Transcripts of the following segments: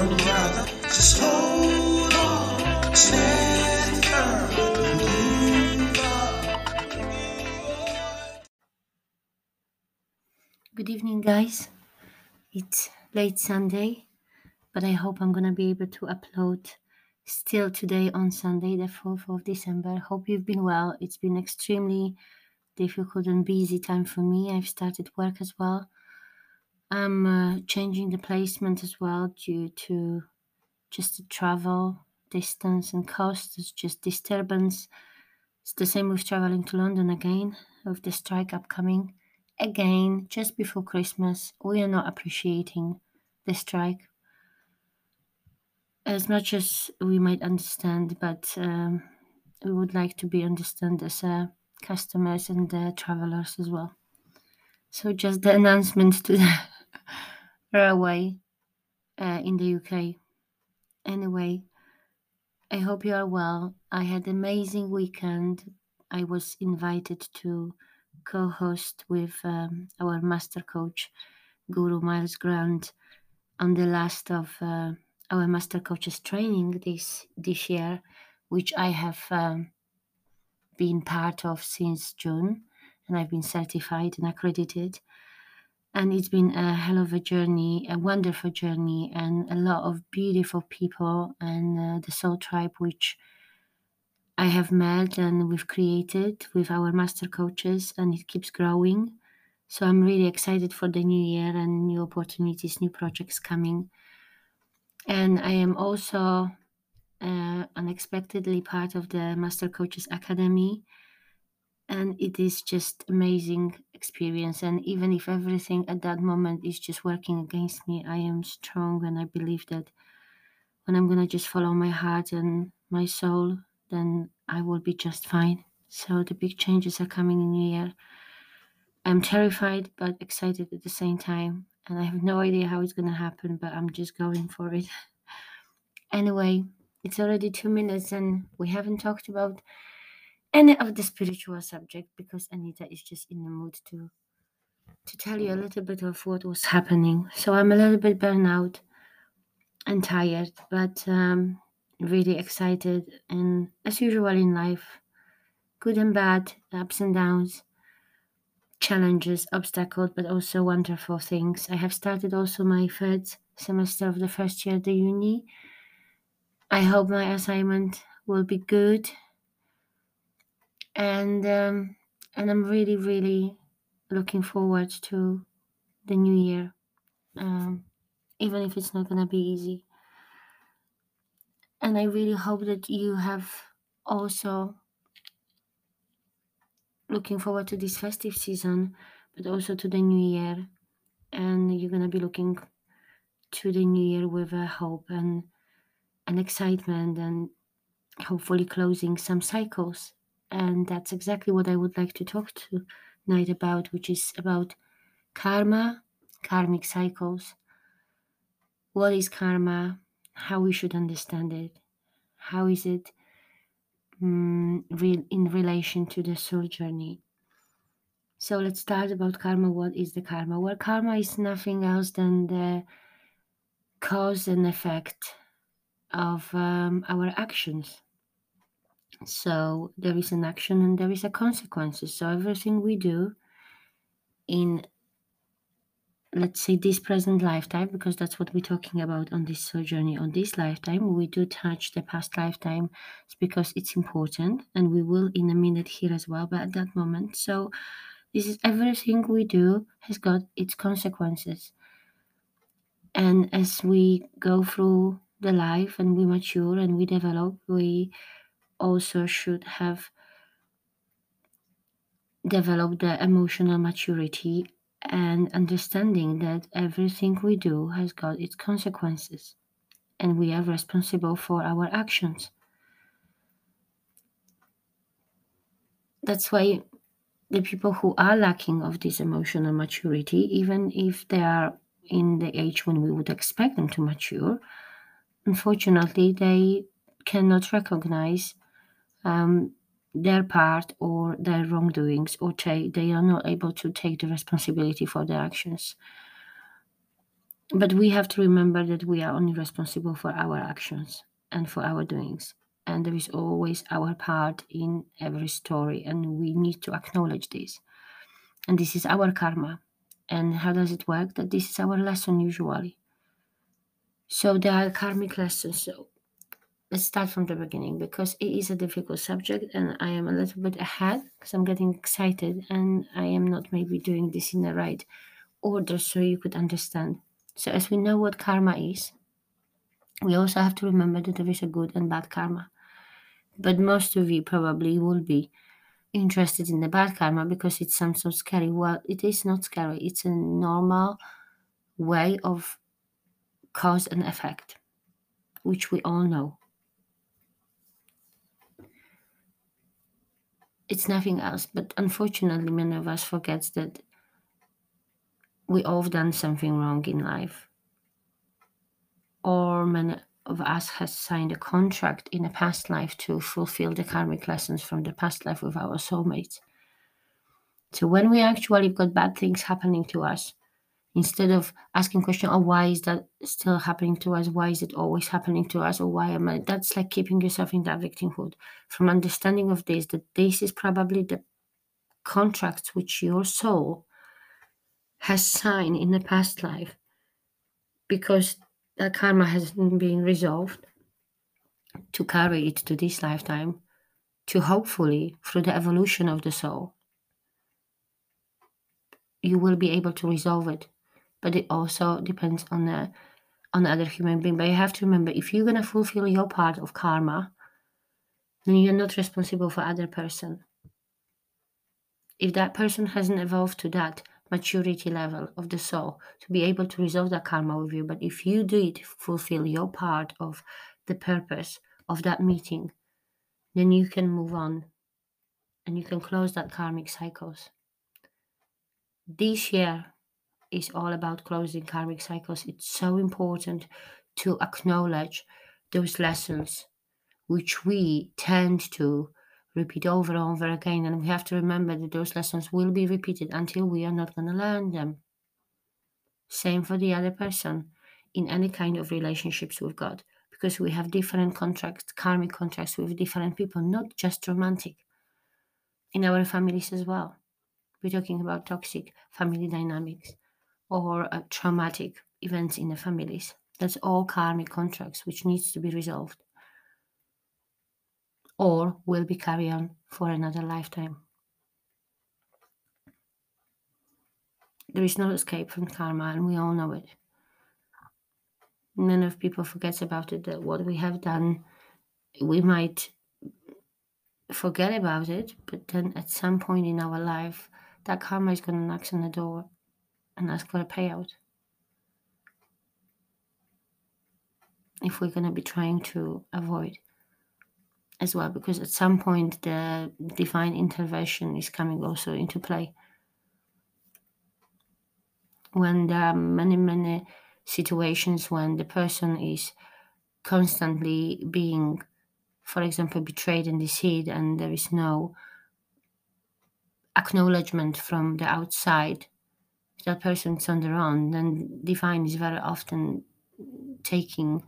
Good evening, guys. It's late Sunday, but I hope I'm gonna be able to upload still today on Sunday, the 4th of December. Hope you've been well. It's been extremely difficult and busy time for me. I've started work as well. I'm uh, changing the placement as well due to just the travel distance and cost. It's just disturbance. It's the same with traveling to London again, with the strike upcoming again just before Christmas. We are not appreciating the strike as much as we might understand, but um, we would like to be understood as uh, customers and uh, travelers as well. So just the announcement to railway uh, in the UK. Anyway, I hope you are well. I had an amazing weekend. I was invited to co-host with um, our master coach, Guru Miles Grant, on the last of uh, our master coaches training this this year, which I have um, been part of since June, and I've been certified and accredited. And it's been a hell of a journey, a wonderful journey, and a lot of beautiful people and uh, the Soul Tribe, which I have met and we've created with our master coaches, and it keeps growing. So I'm really excited for the new year and new opportunities, new projects coming and I am also uh, unexpectedly part of the Master Coaches Academy, and it is just amazing experience. And even if everything at that moment is just working against me, I am strong, and I believe that when I'm gonna just follow my heart and my soul, then I will be just fine. So the big changes are coming in Year. I'm terrified but excited at the same time and I have no idea how it's to happen, but I'm just going for it. anyway, it's already two minutes and we haven't talked about any of the spiritual subject because Anita is just in the mood to to tell you a little bit of what was happening. So I'm a little bit burnt out and tired, but um, really excited. And as usual in life, good and bad, ups and downs challenges, obstacles, but also wonderful things. I have started also my third semester of the first year at the uni. I hope my assignment will be good, and um, and I'm really really looking forward to the new year, um, even if it's not gonna be easy. And I really hope that you have also looking forward to this festive season, but also to the new year. And you're gonna be looking to the new year with a hope and an excitement and hopefully closing some cycles. And that's exactly what I would like to talk tonight about, which is about karma, karmic cycles. What is karma? How we should understand it? How is it um, in relation to the soul journey. So let's start about karma. What is the karma? Well, karma is nothing else than the cause and effect of um, our actions. So there is an action and there is a consequences. So everything we do in let's say this present lifetime because that's what we're talking about on this journey on this lifetime we do touch the past lifetime because it's important and we will in a minute here as well but at that moment so this is everything we do has got its consequences and as we go through the life and we mature and we develop we also should have developed the emotional maturity and understanding that everything we do has got its consequences and we are responsible for our actions. That's why the people who are lacking of this emotional maturity, even if they are in the age when we would expect them to mature, unfortunately, they cannot recognize um, their part or their wrongdoings or take, they are not able to take the responsibility for their actions But we have to remember that we are only responsible for our actions and for our doings. And there is always our part in every story, and we need to acknowledge this. And this is our karma. And how does it work? That this is our lesson usually. So there are karmic lessons. So let's start from the beginning because it is a difficult subject and I am a little bit ahead because I'm getting excited and I am not maybe doing this in the right order so you could understand. So, as we know what karma is, we also have to remember that there is a good and bad karma. But most of you probably will be interested in the bad karma because it sounds so scary. Well, it is not scary, it's a normal way of cause and effect, which we all know. It's nothing else, but unfortunately, many of us forget that we all have done something wrong in life, or many of us has signed a contract in a past life to fulfill the karmic lessons from the past life with our soulmates. So when we actually got bad things happening to us, instead of asking question oh why is that still happening to us? Why is it always happening to us? Or why am i that's like keeping yourself in that victimhood from understanding of this that this is probably the contracts which your soul has signed in the past life because that karma hasn't been resolved to carry it to this lifetime to hopefully through the evolution of the soul you will be able to resolve it but it also depends on the on the other human being but you have to remember if you're to fulfill your part of karma then you're not responsible for other person if that person hasn't evolved to that maturity level of the soul to be able to resolve that karma with you. But if you did fulfill your part of the purpose of that meeting, then you can move on and you can close that karmic cycles. This year is all about closing karmic cycles. It's so important to acknowledge those lessons which we tend to repeat over and over again. And we have to remember that those lessons will be repeated until we are not going to learn them. Same for the other person in any kind of relationships with God, because we have different contracts, karmic contracts with different people, not just romantic. In our families as well. We're talking about toxic family dynamics or uh, traumatic events in the families. That's all karmic contracts which needs to be resolved or will be carried on for another lifetime. There is no escape from karma, and we all know it. None of people forgets about it. That what we have done, we might forget about it, but then at some point in our life, that karma is to knock on the door and ask for a payout. If we're going to be trying to avoid as well because at some point the divine intervention is coming also into play when there are many many situations when the person is constantly being for example betrayed and deceived and there is no acknowledgement from the outside that person's on their own then divine is very often taking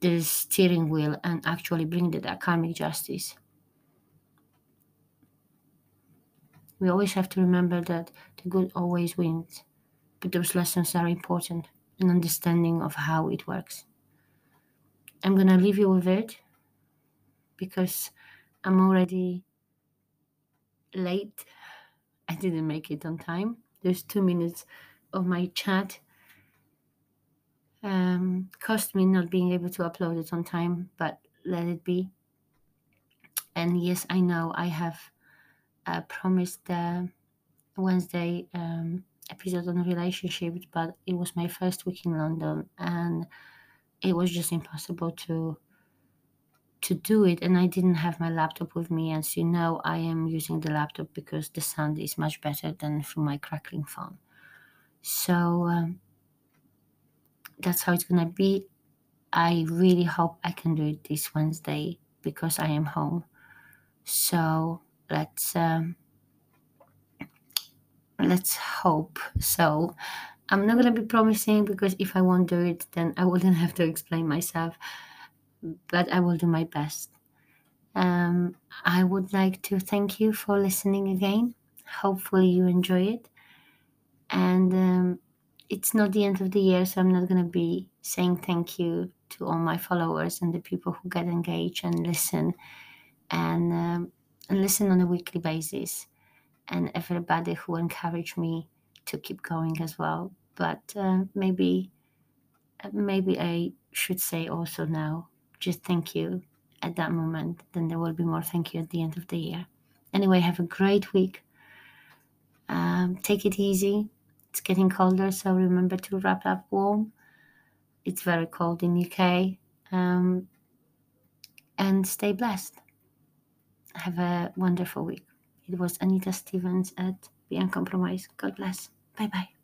the steering wheel and actually bring the karmic justice. We always have to remember that the good always wins, but those lessons are important and understanding of how it works. I'm gonna leave you with it because I'm already late. I didn't make it on time. There's two minutes of my chat um, cost me not being able to upload it on time, but let it be. And yes, I know I have uh, promised the Wednesday um, episode on relationships, but it was my first week in London, and it was just impossible to to do it and i didn't have my laptop with me as you know i am using the laptop because the sound is much better than from my crackling phone so um, that's how it's gonna be. I really hope I can do it this Wednesday because I am home. So let's um, let's hope so. I'm not to be promising because if I won't do it, then I wouldn't have to explain myself. But I will do my best. Um, I would like to thank you for listening again. Hopefully, you enjoy it. And um, it's not the end of the year, so I'm not going to be saying thank you to all my followers and the people who get engaged and listen and, um, and listen on a weekly basis, and everybody who encouraged me to keep going as well. But uh, maybe, maybe I should say also now, just thank you at that moment. Then there will be more thank you at the end of the year. Anyway, have a great week. Um, take it easy. It's getting colder, so remember to wrap up warm. It's very cold in UK. Um, and stay blessed. Have a wonderful week. It was Anita Stevens at Be Uncompromised. God bless. Bye bye.